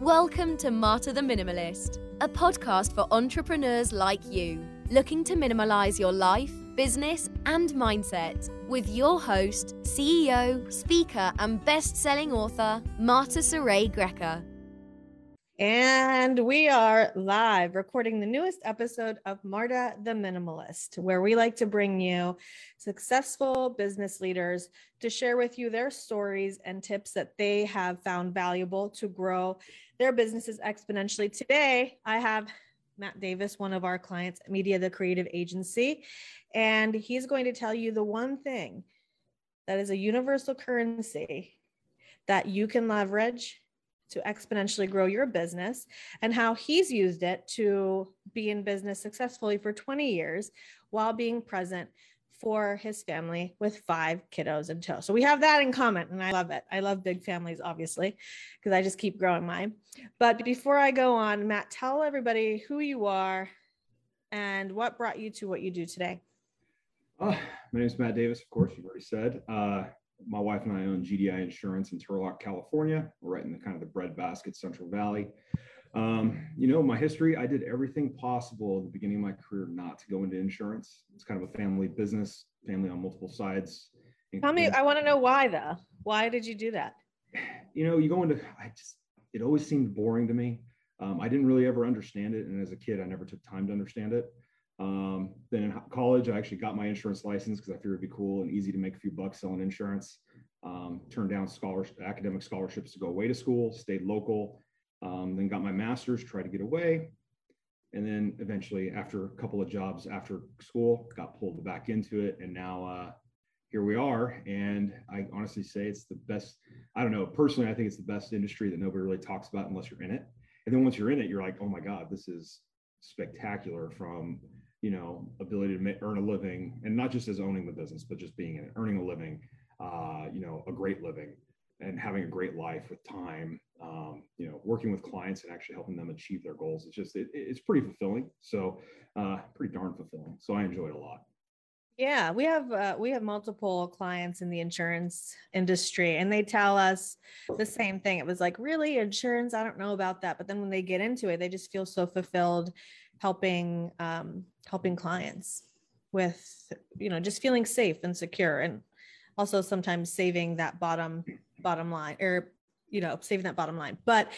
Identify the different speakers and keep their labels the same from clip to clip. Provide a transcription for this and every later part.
Speaker 1: Welcome to Marta the Minimalist, a podcast for entrepreneurs like you, looking to minimalize your life, business, and mindset with your host, CEO, speaker, and best selling author, Marta Saray Greca.
Speaker 2: And we are live recording the newest episode of Marta the Minimalist, where we like to bring you successful business leaders to share with you their stories and tips that they have found valuable to grow their businesses exponentially. Today, I have Matt Davis, one of our clients, Media the Creative Agency, and he's going to tell you the one thing that is a universal currency that you can leverage to exponentially grow your business and how he's used it to be in business successfully for 20 years while being present for his family with five kiddos in tow. So we have that in common and I love it. I love big families, obviously, because I just keep growing mine. But before I go on, Matt, tell everybody who you are and what brought you to what you do today.
Speaker 3: Uh, my name is Matt Davis, of course, you've already said. Uh, my wife and I own GDI Insurance in Turlock, California. We're right in the kind of the breadbasket Central Valley. Um, you know, my history, I did everything possible at the beginning of my career not to go into insurance. It's kind of a family business, family on multiple sides.
Speaker 2: Tell me, I want to know why though. Why did you do that?
Speaker 3: You know, you go into, I just, it always seemed boring to me. Um, I didn't really ever understand it. And as a kid, I never took time to understand it. Um, then in college, I actually got my insurance license because I figured it'd be cool and easy to make a few bucks selling insurance. Um, turned down scholarship, academic scholarships to go away to school, stayed local, um, then got my master's, tried to get away. And then eventually, after a couple of jobs after school, got pulled back into it. And now uh, here we are. And I honestly say it's the best. I don't know. Personally, I think it's the best industry that nobody really talks about unless you're in it. And then once you're in it, you're like, oh my God, this is spectacular from you know ability to make, earn a living and not just as owning the business but just being in it earning a living uh, you know a great living and having a great life with time um, you know working with clients and actually helping them achieve their goals it's just it, it's pretty fulfilling so uh, pretty darn fulfilling so i enjoy it a lot
Speaker 2: yeah, we have uh, we have multiple clients in the insurance industry, and they tell us the same thing. It was like, really, insurance? I don't know about that. But then when they get into it, they just feel so fulfilled, helping um, helping clients with you know just feeling safe and secure, and also sometimes saving that bottom bottom line or you know saving that bottom line. But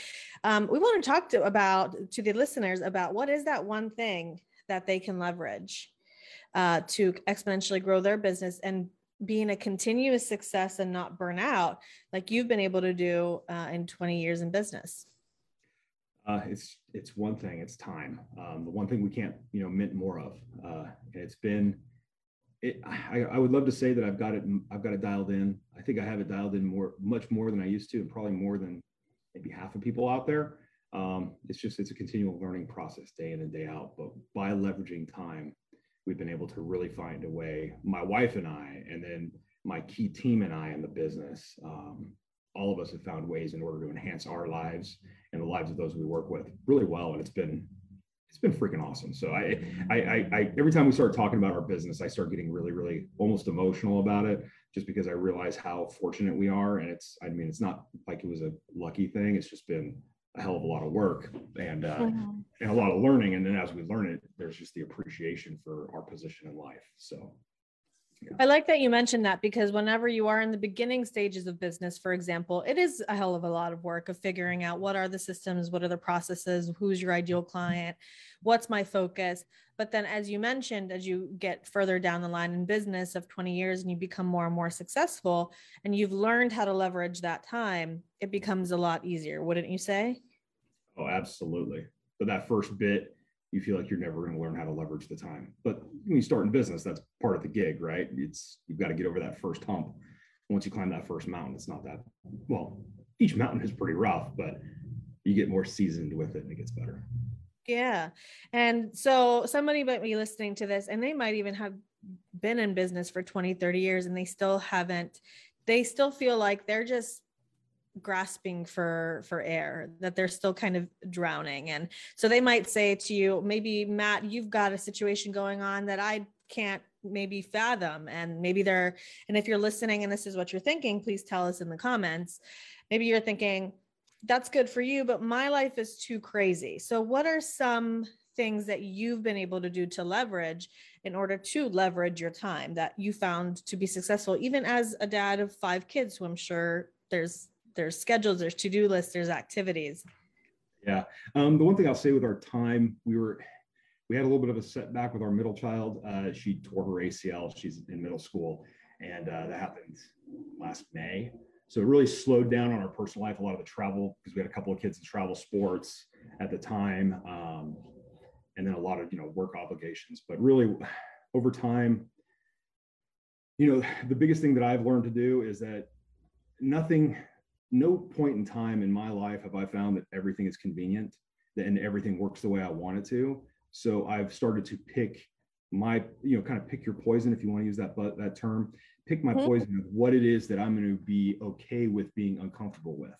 Speaker 2: um, we want to talk to about to the listeners about what is that one thing that they can leverage uh, to exponentially grow their business and being a continuous success and not burn out like you've been able to do uh, in 20 years in business
Speaker 3: uh, it's it's one thing it's time. Um, the one thing we can't you know mint more of. Uh, and it's been it, I, I would love to say that I've got it I've got it dialed in. I think I have it dialed in more much more than I used to and probably more than maybe half of people out there. Um, it's just it's a continual learning process day in and day out. But by leveraging time we've been able to really find a way, my wife and I, and then my key team and I in the business, um, all of us have found ways in order to enhance our lives the lives of those we work with really well. And it's been, it's been freaking awesome. So I, I, I, I every time we start talking about our business, I start getting really, really almost emotional about it just because I realize how fortunate we are. And it's, I mean, it's not like it was a lucky thing. It's just been a hell of a lot of work and uh, mm-hmm. and a lot of learning. And then as we learn it, there's just the appreciation for our position in life. So
Speaker 2: yeah. I like that you mentioned that because whenever you are in the beginning stages of business, for example, it is a hell of a lot of work of figuring out what are the systems, what are the processes, who's your ideal mm-hmm. client, what's my focus. But then, as you mentioned, as you get further down the line in business of 20 years and you become more and more successful and you've learned how to leverage that time, it becomes a lot easier, wouldn't you say?
Speaker 3: Oh, absolutely. But that first bit, you feel like you're never going to learn how to leverage the time. But when you start in business, that's part of the gig, right? It's you've got to get over that first hump. Once you climb that first mountain, it's not that well. Each mountain is pretty rough, but you get more seasoned with it and it gets better.
Speaker 2: Yeah. And so somebody might be listening to this and they might even have been in business for 20, 30 years and they still haven't, they still feel like they're just grasping for for air that they're still kind of drowning. And so they might say to you maybe matt you've got a situation going on that i can't maybe fathom. And maybe they're and if you're listening and this is what you're thinking please tell us in the comments. Maybe you're thinking that's good for you, but my life is too crazy. So, what are some things that you've been able to do to leverage in order to leverage your time that you found to be successful, even as a dad of five kids, who I'm sure there's there's schedules, there's to-do lists, there's activities.
Speaker 3: Yeah. Um, the one thing I'll say with our time, we were we had a little bit of a setback with our middle child. Uh, she tore her ACL. She's in middle school, and uh, that happened last May. So it really slowed down on our personal life, a lot of the travel, because we had a couple of kids in travel sports at the time, um, and then a lot of you know work obligations. But really, over time, you know, the biggest thing that I've learned to do is that nothing, no point in time in my life have I found that everything is convenient and everything works the way I want it to. So I've started to pick my, you know, kind of pick your poison if you want to use that but that term pick my mm-hmm. poison of what it is that I'm going to be okay with being uncomfortable with.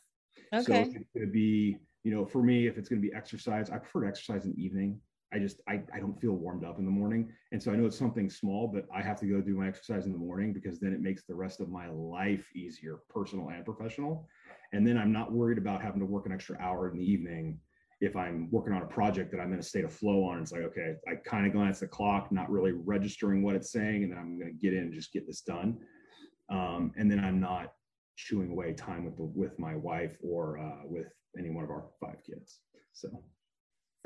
Speaker 3: Okay. So it's going to be, you know, for me, if it's going to be exercise, I prefer to exercise in the evening. I just I, I don't feel warmed up in the morning. And so I know it's something small, but I have to go do my exercise in the morning because then it makes the rest of my life easier, personal and professional. And then I'm not worried about having to work an extra hour in the evening if I'm working on a project that I'm in a state of flow on, it's like, okay, I kind of glance at the clock, not really registering what it's saying, and then I'm to get in and just get this done. Um, and then I'm not chewing away time with the with my wife or uh, with any one of our five kids. So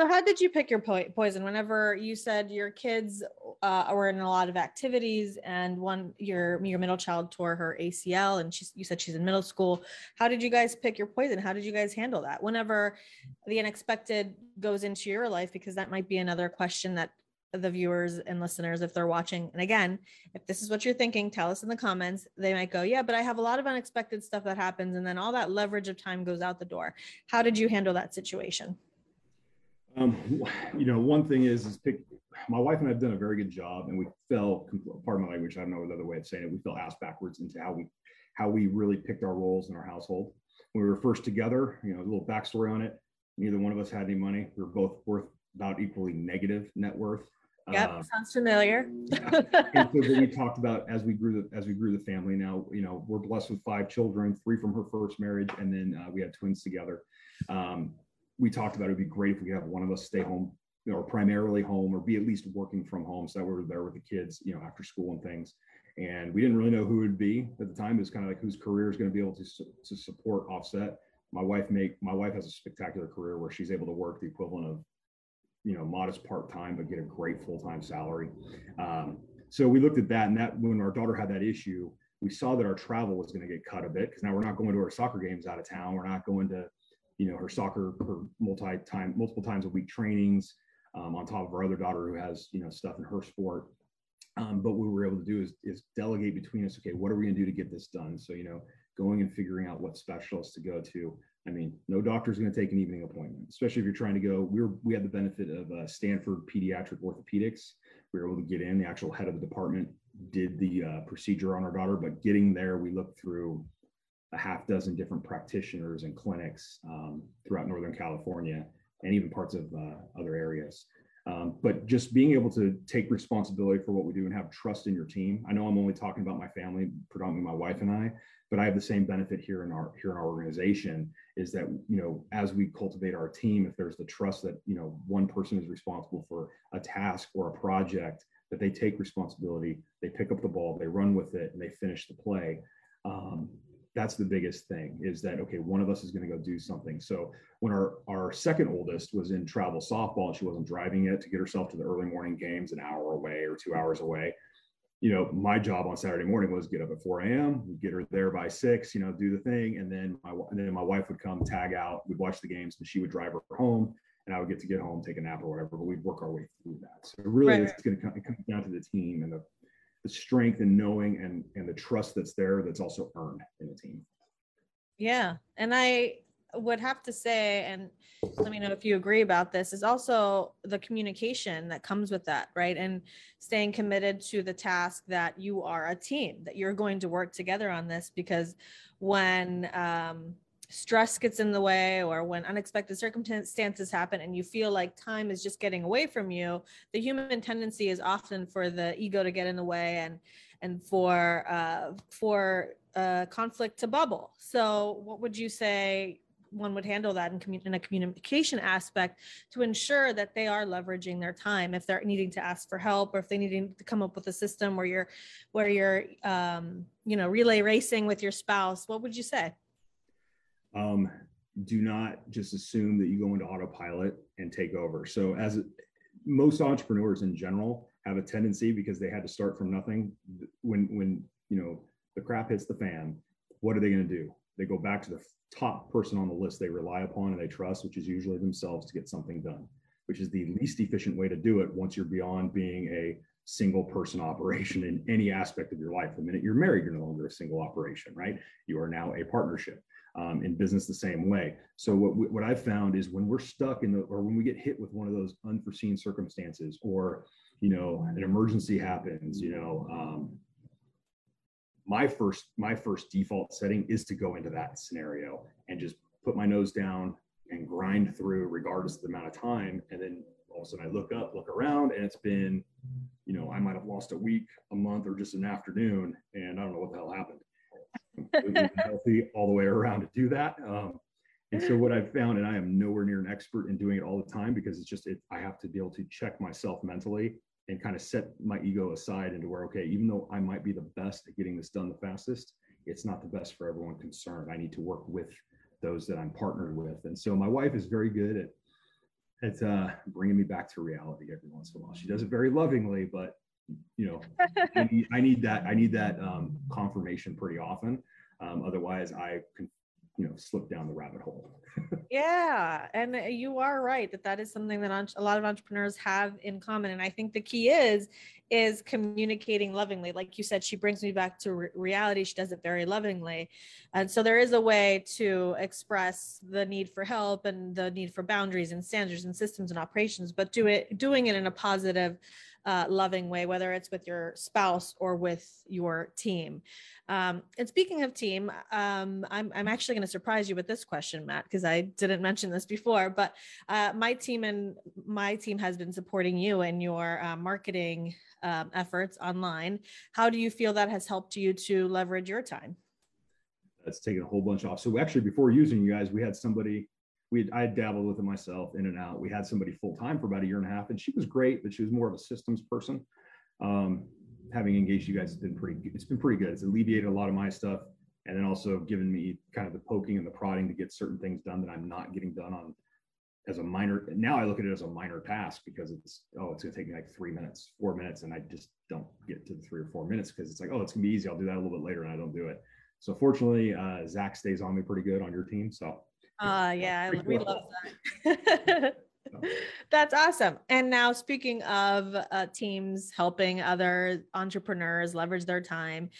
Speaker 2: so, how did you pick your po- poison? Whenever you said your kids uh, were in a lot of activities, and one your your middle child tore her ACL, and she, you said she's in middle school. How did you guys pick your poison? How did you guys handle that? Whenever the unexpected goes into your life, because that might be another question that the viewers and listeners, if they're watching, and again, if this is what you're thinking, tell us in the comments. They might go, "Yeah, but I have a lot of unexpected stuff that happens," and then all that leverage of time goes out the door. How did you handle that situation?
Speaker 3: Um, you know, one thing is, is pick, my wife and I have done a very good job, and we fell. Part of my language, I don't know another way of saying it. We fell ass backwards into how we how we really picked our roles in our household. When we were first together, you know, a little backstory on it. Neither one of us had any money. We were both worth about equally negative net worth.
Speaker 2: Yep, uh, sounds familiar.
Speaker 3: yeah. and so we talked about as we grew the as we grew the family. Now, you know, we're blessed with five children, three from her first marriage, and then uh, we had twins together. Um, we talked about it would be great if we could have one of us stay home you know, or primarily home or be at least working from home so that we are there with the kids, you know, after school and things. And we didn't really know who would be at the time. It was kind of like whose career is going to be able to, to support offset. My wife make my wife has a spectacular career where she's able to work the equivalent of, you know, modest part-time, but get a great full-time salary. Um, so we looked at that and that when our daughter had that issue, we saw that our travel was going to get cut a bit because now we're not going to our soccer games out of town. We're not going to you know, her soccer, her multi-time, multiple times a week trainings um, on top of our other daughter who has, you know, stuff in her sport. Um, but what we were able to do is, is delegate between us. Okay, what are we going to do to get this done? So, you know, going and figuring out what specialists to go to. I mean, no doctor's going to take an evening appointment, especially if you're trying to go. We were we had the benefit of uh, Stanford Pediatric Orthopedics. We were able to get in. The actual head of the department did the uh, procedure on our daughter, but getting there, we looked through a half dozen different practitioners and clinics um, throughout Northern California and even parts of uh, other areas. Um, but just being able to take responsibility for what we do and have trust in your team. I know I'm only talking about my family, predominantly my wife and I, but I have the same benefit here in our here in our organization is that you know as we cultivate our team, if there's the trust that you know one person is responsible for a task or a project, that they take responsibility, they pick up the ball, they run with it, and they finish the play. Um, that's the biggest thing is that okay one of us is going to go do something. So when our our second oldest was in travel softball and she wasn't driving it to get herself to the early morning games an hour away or two hours away you know my job on saturday morning was get up at 4 a.m get her there by 6 you know do the thing. And then my and then my wife would come tag out we'd watch the games and she would drive her home and i would get to get home take a nap or whatever but we'd work our way through that. So really right. it's going to come, it comes down to the team and the the strength and knowing and and the trust that's there that's also earned in a team.
Speaker 2: Yeah and i would have to say and let me know if you agree about this is also the communication that comes with that right? And staying committed to the task that you are a team that you're going to work together on this because when um, stress gets in the way or when unexpected circumstances happen and you feel like time is just getting away from you the human tendency is often for the ego to get in the way and and for uh, for uh, conflict to bubble. So what would you say one would handle that in, commun- in a communication aspect to ensure that they are leveraging their time if they're needing to ask for help or if they needing to come up with a system where you're where you're um, you know relay racing with your spouse? What would you say
Speaker 3: um, do not just assume that you go into autopilot and take over. So as most entrepreneurs in general have a tendency because they had to start from nothing when when you know the crap hits the fan what are they going to do? They go back to the top person on the list they rely upon and they trust which is usually themselves to get something done which is the least efficient way to do it once you're beyond being a single person operation in any aspect of your life. The minute you're married you're no longer a single operation right? You are now a partnership um, in business the same way. So what what I've found is when we're stuck in the or when we get hit with one of those unforeseen circumstances, or you know an emergency happens, you know, um, my first my first default setting is to go into that scenario and just put my nose down and grind through regardless of the amount of time, and then all of a sudden I look up, look around, and it's been, you know, I might have lost a week, a month, or just an afternoon, and I don't know what the hell happened healthy all the way around to do that. Um, and so what I've found, and I am nowhere near an expert in doing it all the time because it's just it, I have to be able to check myself mentally and kind of set my ego aside into where okay, even though I might be the best at getting this done the fastest, it's not the best for everyone concerned. I need to work with those that I'm partnered with, and so my wife is very good at at uh, bringing me back to reality every once in a while. She does it very lovingly, but you know, I, need, I need that I need that um, confirmation pretty often. Um, otherwise, I can you know slip down the rabbit hole.
Speaker 2: yeah, and you are right that that is something that a lot of entrepreneurs have in common, and I think the key is is communicating lovingly. Like you said, she brings me back to re- reality. She does it very lovingly, and so there is a way to express the need for help and the need for boundaries and standards and systems and operations, but do it doing it in a positive uh, loving way, whether it's with your spouse or with your team. Um, and speaking of team, um, I'm, I'm actually going to surprise you with this question, Matt, because I didn't mention this before. But uh, my team and my team has been supporting you in your uh, marketing um, efforts online. How do you feel that has helped you to leverage your time?
Speaker 3: That's taken a whole bunch off. So actually, before using you guys, we had somebody we I dabbled with it myself in and out. We had somebody full time for about a year and a half, and she was great, but she was more of a systems person. Um, having engaged you guys has been pretty. It's been pretty good. It's alleviated a lot of my stuff, and then also given me kind of the poking and the prodding to get certain things done that I'm not getting done on as a minor. Now I look at it as a minor task because it's oh it's going to take me like three minutes, four minutes, and I just don't get to the three or four minutes because it's like oh it's going to be easy. I'll do that a little bit later, and I don't do it. So fortunately, uh, Zach stays on me pretty good on your team. So
Speaker 2: uh, yeah, we love that. That's awesome. And now, speaking of uh, teams helping other entrepreneurs leverage their time,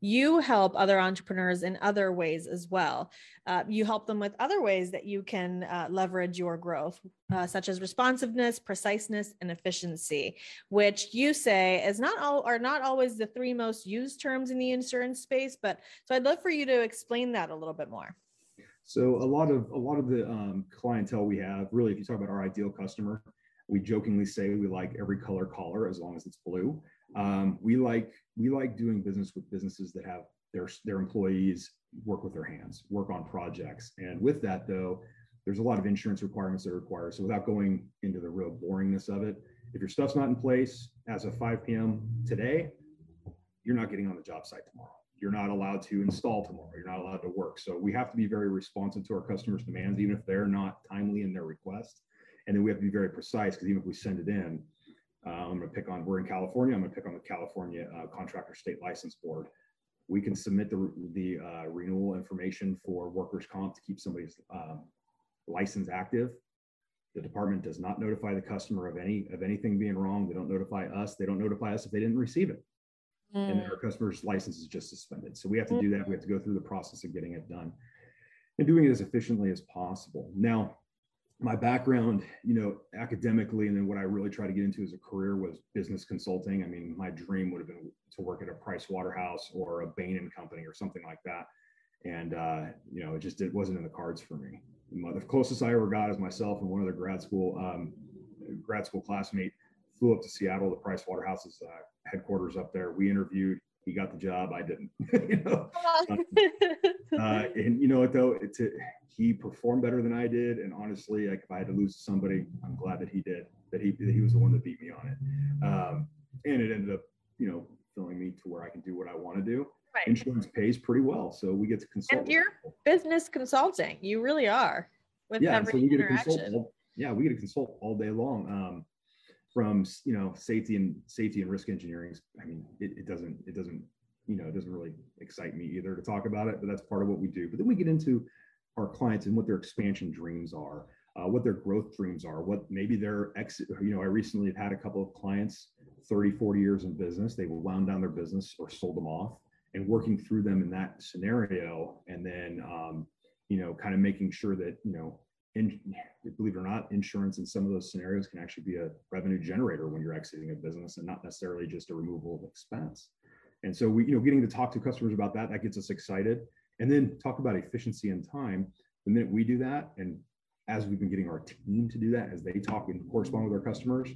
Speaker 2: you help other entrepreneurs in other ways as well. Uh, you help them with other ways that you can uh, leverage your growth, uh, such as responsiveness, preciseness, and efficiency, which you say is not all are not always the three most used terms in the insurance space. But so I'd love for you to explain that a little bit more.
Speaker 3: So a lot of a lot of the um, clientele we have, really, if you talk about our ideal customer, we jokingly say we like every color collar as long as it's blue. Um, we like we like doing business with businesses that have their their employees work with their hands, work on projects, and with that though, there's a lot of insurance requirements that are required. So without going into the real boringness of it, if your stuff's not in place as of 5 p.m. today, you're not getting on the job site tomorrow you're not allowed to install tomorrow. You're not allowed to work. So we have to be very responsive to our customers' demands, even if they're not timely in their request. And then we have to be very precise because even if we send it in, uh, I'm going to pick on, we're in California, I'm going to pick on the California uh, Contractor State License Board. We can submit the, the uh, renewal information for workers' comp to keep somebody's um, license active. The department does not notify the customer of any of anything being wrong. They don't notify us. They don't notify us if they didn't receive it mm. and our customer's license is just suspended. So we have to do that. We have to go through the process of getting it done and doing it as efficiently as possible. Now, my background, you know, academically, and then what I really try to get into as a career was business consulting. I mean, my dream would have been to work at a Price Waterhouse or a Bain and Company or something like that. And uh, you know, it just it wasn't in the cards for me. The closest I ever got is myself and one other grad school um, grad school classmate flew up to Seattle, the Price Waterhouse's uh, headquarters up there. We interviewed. he got the job. I didn't. you know, um, uh, and you know what though, it's a, he performed better than I did. And honestly, like if I had to lose to somebody, I'm glad that he did. That he that he was the one that beat me on it. Um, and it ended up, you know, filling me to where I can do what I want to do. Right. Insurance pays pretty well, so we get to consult.
Speaker 2: And you're business consulting. You really are.
Speaker 3: With yeah, every so we get to consult. All, yeah, we get to consult all day long. Um, from you know safety and safety and risk engineering i mean it, it, doesn't it doesn't you know it doesn't really excite me either to talk about it but that's part of what we do. But then we get into our clients and what their expansion dreams are uh, what their growth dreams are what maybe their exit you know i recently have had a couple of clients 30 40 years in business they wound down their business or sold them off and working through them in that scenario and then um, you know kind of making sure that you know in, believe it or not, insurance in some of those scenarios can actually be a revenue generator when you're exiting a business and not necessarily just a removal of expense. And so we, you know, getting to talk to customers about that, that gets us excited. And then talk about efficiency and time. The minute we do that, and as we've been getting our team to do that, as they talk and correspond with our customers,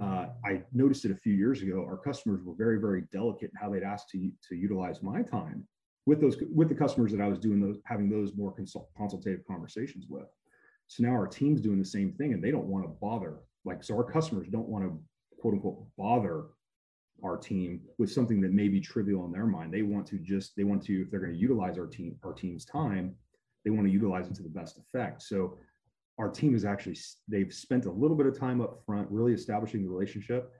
Speaker 3: uh, I noticed it a few years ago. Our customers were very, very delicate in how they'd ask to, to utilize my time with those with the customers that I was doing those having those more consult, consultative conversations with. So now our team's doing the same thing and they don't want to bother. Like, so our customers don't want to quote unquote bother our team with something that may be trivial in their mind. They want to just, they want to, if they're going to utilize our team, our team's time, they want to utilize it to the best effect. So our team is actually, they've spent a little bit of time up front, really establishing the relationship.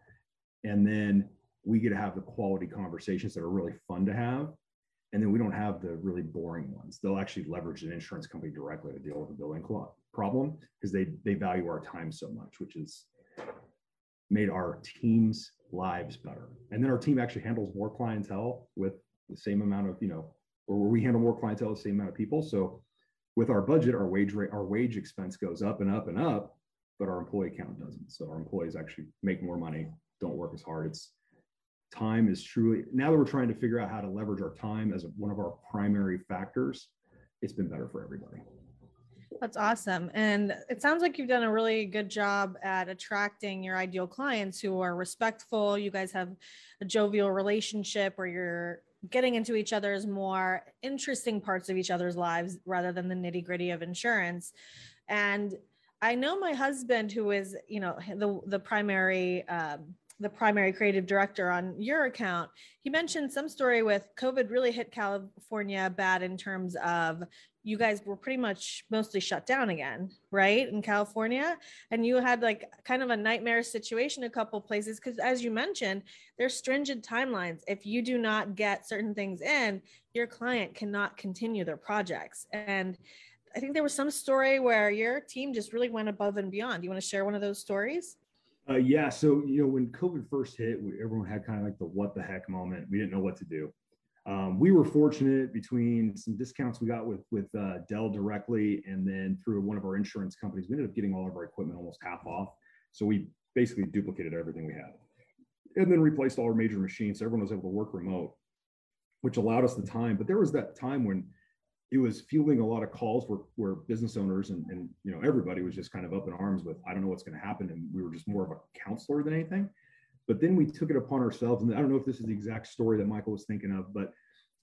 Speaker 3: And then we get to have the quality conversations that are really fun to have and then we don't have the really boring ones. They'll actually leverage an insurance company directly to deal with the billing problem because they they value our time so much, which has made our team's lives better. And then our team actually handles more clientele with the same amount of you know, or we handle more clientele, the same amount of people. So with our budget, our wage rate, our wage expense goes up and up and up, but our employee count doesn't. So our employees actually make more money, don't work as hard. It's time is truly now that we're trying to figure out how to leverage our time as one of our primary factors it's been better for everybody.
Speaker 2: That's awesome. And it sounds like you've done a really good job at attracting your ideal clients who are respectful. You guys have a jovial relationship where you're getting into each other's more interesting parts of each other's lives rather than the nitty gritty of insurance. And i know my husband who is you know the the primary um, the primary creative director on your account, he mentioned some story with COVID really hit California bad in terms of you guys were pretty much mostly shut down again, right? In California. And you had like kind of a nightmare situation a couple places because as you mentioned, there's stringent timelines. If you do not get certain things in, your client cannot continue their projects. And I think there was some story where your team just really went above and beyond. You want to share one of those stories?
Speaker 3: Uh, yeah. So, you know, when COVID first hit, we, everyone had kind of like the what the heck moment. We didn't know what to do. Um, we were fortunate between some discounts we got with with uh, Dell directly, and then through one of our insurance companies, we ended up getting all of our equipment almost half off. So we basically duplicated everything we had, and then replaced all our major machines. So everyone was able to work remote, which allowed us the time. But there was that time when it was fueling a lot of calls where, where business owners and, and you know everybody was just kind of up in arms with i don't know what's going to happen and we were just more of a counselor than anything but then we took it upon ourselves and i don't know if this is the exact story that michael was thinking of but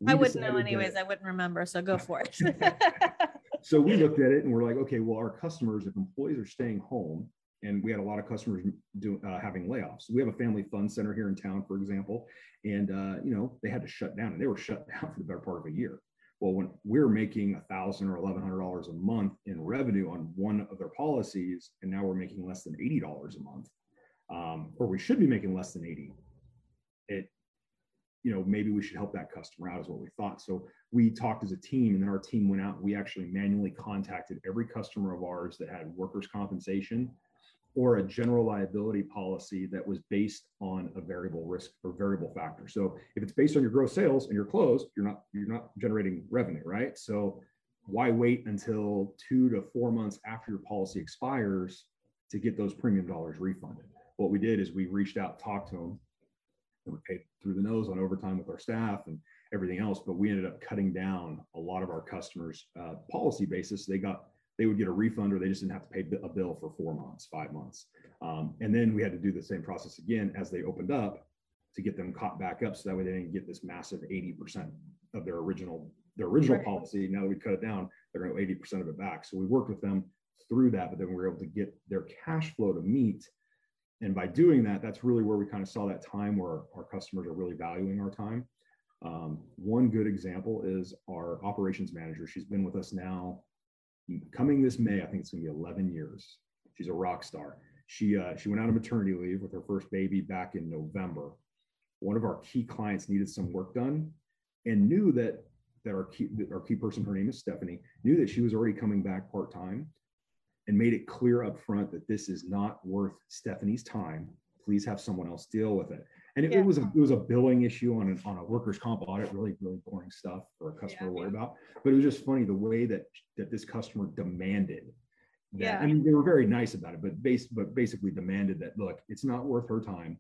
Speaker 2: i wouldn't know anyways that, i wouldn't remember so go for it
Speaker 3: so we looked at it and we're like okay well our customers if employees are staying home and we had a lot of customers do, uh, having layoffs. We have a family fund center here in town, for example, and uh, you know they had to shut down, and they were shut down for the better part of a year. Well, when we're making a thousand or eleven hundred dollars a month in revenue on one of their policies, and now we're making less than eighty dollars a month, um, or we should be making less than eighty. It, you know, maybe we should help that customer out, is what we thought. So we talked as a team, and then our team went out. and We actually manually contacted every customer of ours that had workers' compensation or a general liability policy that was based on a variable risk or variable factor. So if it's based on your gross sales and you're closed, you're not you're not generating revenue, right? So why wait until two to four months after your policy expires to get those premium dollars refunded? What we did is we reached out, talked to them, and we paid through the nose on overtime with our staff and everything else. But we ended up cutting down a lot of our customers' uh, policy basis. They got they would get a refund or they just didn't have to pay a bill for four months, five months. Um, and then we had to do the same process again as they opened up to get them caught back up so that way they didn't get this massive 80% of their original their original right. policy. Now that we cut it down, they're going to 80% of it back. So we worked with them through that, but then we were able to get their cash flow to meet. And by doing that, that's really where we kind of saw that time where our customers are really valuing our time. Um, one good example is our operations manager. She's been with us now, coming this May. I think it's going to be 11 years. She's a rock star. She uh, she went out on maternity leave with her first baby back in November. One of our key clients needed some work done, and knew that that our key our key person, her name is Stephanie, knew that she was already coming back part time, and made it clear up front that this is not worth Stephanie's time. Please have someone else deal with it. And it, yeah. it was a it was a billing issue on a, on a workers comp audit, really really boring stuff for a customer yeah, to worry about. But it was just funny the way that that this customer demanded that. Yeah. I mean, they were very nice about it, but base but basically demanded that look, it's not worth her time,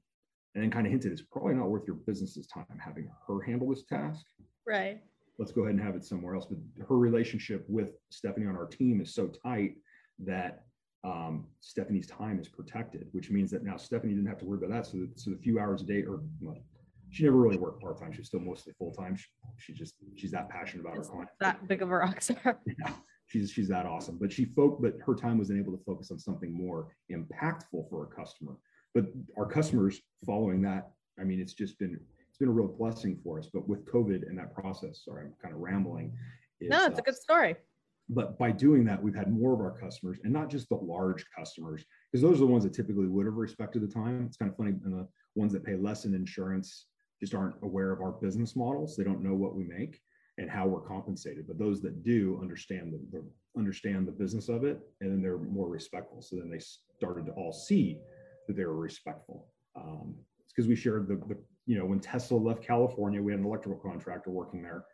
Speaker 3: and then kind of hinted it's probably not worth your business's time having her handle this task.
Speaker 2: Right.
Speaker 3: Let's go ahead and have it somewhere else. But her relationship with Stephanie on our team is so tight that um, Stephanie's time is protected, which means that now Stephanie didn't have to worry about that. So, so the few hours a day, or well, she never really worked part time. She's still mostly full time. She, she, just she's that passionate about
Speaker 2: it's
Speaker 3: her client.
Speaker 2: That big of a rock star.
Speaker 3: Yeah, she's she's that awesome. But she folk, but her time was able to focus on something more impactful for a customer. But our customers following that, I mean, it's just been it's been a real blessing for us. But with COVID and that process, sorry, I'm kind of rambling.
Speaker 2: no, it's uh, a good story
Speaker 3: but by doing that, we've had more of our customers and not just the large customers, because those are the ones that typically would have respected the time. It's kind of funny, and the ones that pay less in insurance just aren't aware of our business models. They don't know what we make and how we're compensated. But those that do understand the, the understand the business of it, and then they're more respectful. So then they started to all see that they were respectful. Um, it's because we shared the, the, you know, when Tesla left California, we had an electrical contractor working there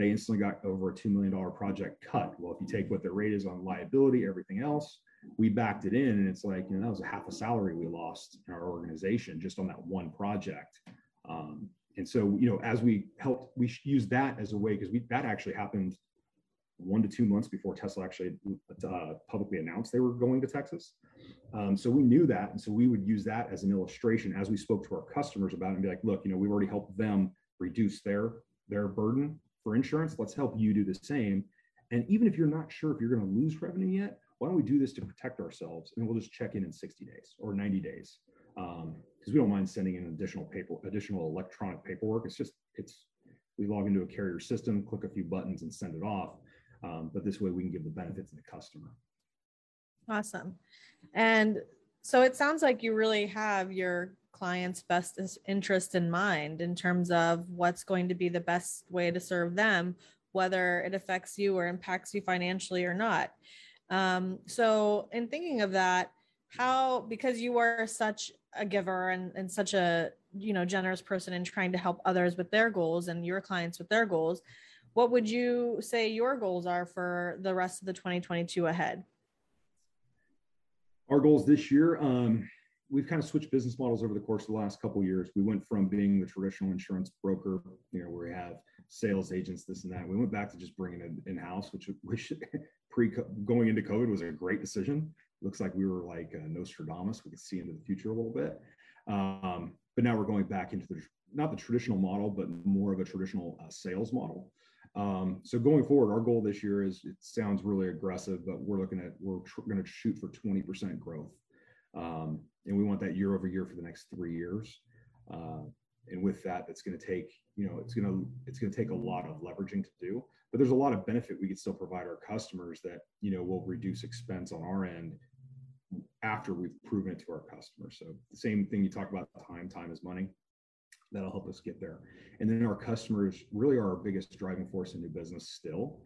Speaker 3: they instantly got over a $2 million project cut. Well, if you take what their rate is on liability, everything else, we backed it in and it's like, you know, that was a half a salary we lost in our organization just on that one project. Um, and so, you know, as we helped, we use that as a way because we that actually happened one to two months before Tesla actually uh, publicly announced they were going to Texas. Um, so we knew that, and so we would use that as an illustration as we spoke to our customers about it and be like, look, you know, we've already helped them reduce their their burden for insurance, let's help you do the same. And even if you're not sure if you're going to lose revenue yet, why don't we do this to protect ourselves? And we'll just check in in 60 days or 90 days because um, we don't mind sending in additional paper, additional electronic paperwork. It's just it's we log into a carrier system, click a few buttons, and send it off. Um, but this way, we can give the benefit to the customer.
Speaker 2: Awesome. And so it sounds like you really have your client's best interest in mind in terms of what's going to be the best way to serve them, whether it affects you or impacts you financially or not. Um, so, in thinking of that, how because you are such a giver and, and such a you know generous person in trying to help others with their goals and your clients with their goals what would you say your goals are for the rest of the 2022 ahead
Speaker 3: our goals this year um, we've kind of switched business models over the course of the last couple years. We went from being the traditional insurance broker, you know, where we have sales agents, this and that. We went back to just bringing it in house, which which pre going into COVID was a great decision. Looks like we were like uh, Nostradamus. We could see into the future a little bit. Um, but now we're going back into the not the traditional model, but more of a traditional uh, sales model. Um, so going forward, our goal this year is it sounds really aggressive, but we're looking at we're tr- going to shoot for 20% growth. Um, and we want that year over year for the next three years. Uh, and with that, that's going to take, you know, it's going to it's going to take a lot of leveraging to do. But there's a lot of benefit we can still provide our customers that you know will reduce expense on our end after we've proven it to our customers. So the same thing you talk about time, time is money. That'll help us get there. And then our customers really are our biggest driving force in new business still.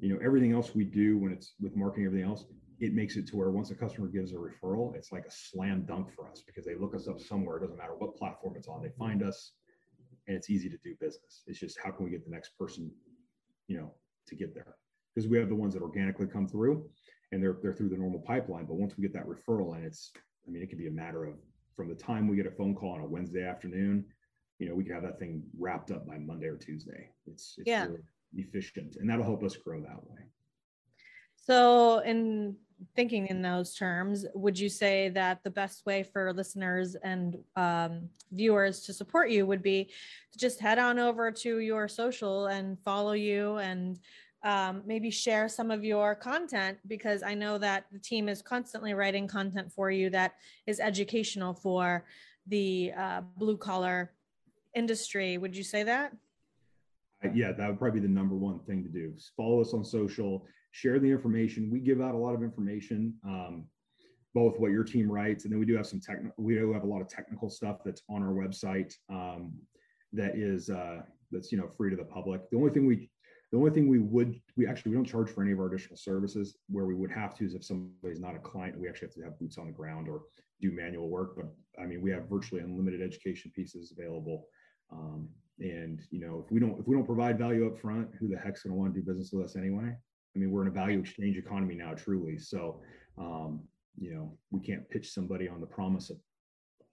Speaker 3: You know, everything else we do when it's with marketing, everything else, it makes it to where once a customer gives a referral, it's like a slam dunk for us because they look us up somewhere. It doesn't matter what platform it's on. They find us and it's easy to do business. It's just how can we get the next person, you know, to get there? Because we have the ones that organically come through and they're they're through the normal pipeline. But once we get that referral and it's, I mean, it can be a matter of from the time we get a phone call on a Wednesday afternoon, you know, we can have that thing wrapped up by Monday or Tuesday. It's, it's
Speaker 2: yeah.
Speaker 3: really efficient and that'll help us grow that way.
Speaker 2: So in thinking in those terms, would you say that the best way for listeners and um, viewers to support you would be to just head on over to your social and follow you and um, maybe share some of your content because I know that the team is constantly writing content for you that is educational for the uh, blue collar industry. Would you say that?
Speaker 3: Yeah, that would probably be the number one thing to do. Follow us on social, share the information. We give out a lot of information, um, both what your team writes, and then we do have some technical. We do have a lot of technical stuff that's on our website um, that is uh, that's you know free to the public. The only thing we the only thing we would, we actually, we don't charge for any of our additional services. Where we would have to is if somebody's not a client, we actually have to have boots on the ground or do manual work. But I mean, we have virtually unlimited education pieces available. Um, and you know, if we don't if we don't provide value up front, who the heck's going to want to do business with us anyway? I mean, we're in a value exchange economy now, truly. So, um, you know, we can't pitch somebody on the promise of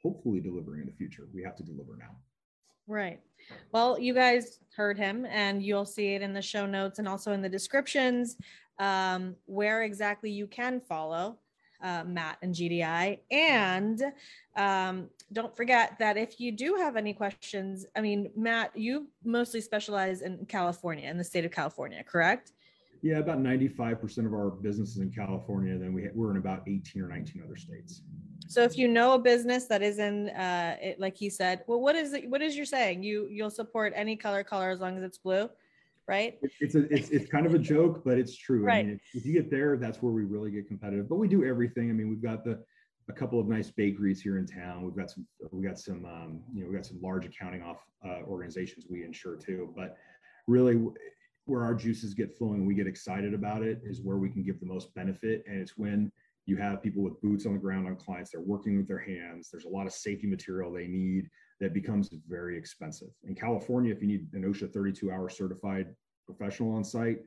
Speaker 3: hopefully delivering in the future. We have to deliver now.
Speaker 2: Right. Well, you guys heard him, and you'll see it in the show notes and also in the descriptions um, where exactly you can follow uh, Matt and GDI. And um, don't forget that if you do have any questions, I mean, Matt, you mostly specialize in California, in the state of California, correct?
Speaker 3: Yeah, about 95% of our business is in California. Then we, we're in about 18 or 19 other states.
Speaker 2: So if you know a business that is in, uh, it, like he said, well, what is it? What is your saying? You you'll support any color color as long as it's blue, right?
Speaker 3: It's a, it's it's kind of a joke, but it's true. Right. I mean, if, if you get there, that's where we really get competitive. But we do everything. I mean, we've got the a couple of nice bakeries here in town. We've got some we got some um, you know we got some large accounting off uh, organizations we insure too. But really, where our juices get flowing, and we get excited about it is where we can give the most benefit, and it's when you have people with boots on the ground on clients they're working with their hands there's a lot of safety material they need that becomes very expensive. In california if you need an osha 32 hour certified professional on site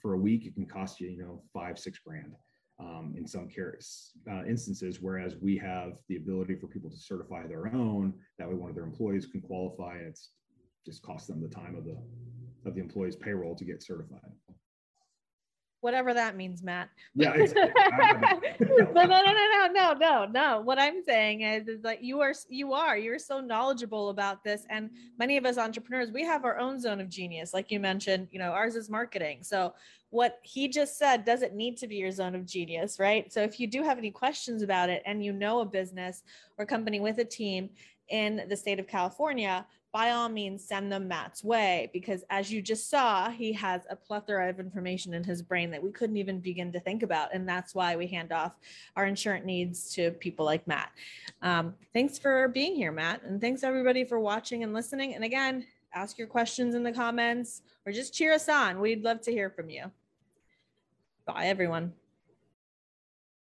Speaker 3: for a week it can cost you you know five six grand um, in some cases uh, instances whereas we have the ability for people to certify their own that way one of their employees can qualify and it's just cost them the time of the of the employee's payroll to get certified
Speaker 2: whatever that means, Matt.
Speaker 3: Yeah.
Speaker 2: no, no, no, no, no, no, no. What I'm saying is, is that you are, you are, you're so knowledgeable about this. And many of us entrepreneurs, we have our own zone of genius. Like you mentioned, you know, ours is marketing. So what he just said doesn't need to be your zone of genius, right? So if you do have any questions about it and you know a business or company with a team in the state of California, by all means send them Matt's way because as you just saw, he has a plethora of information in his brain that we couldn't even begin to think about. And that's why we hand off our insurance needs to people like Matt. Um, thanks for being here, Matt. And thanks everybody for watching and listening. And again, ask your questions in the comments or just cheer us on. We'd love to hear from you. Bye, everyone.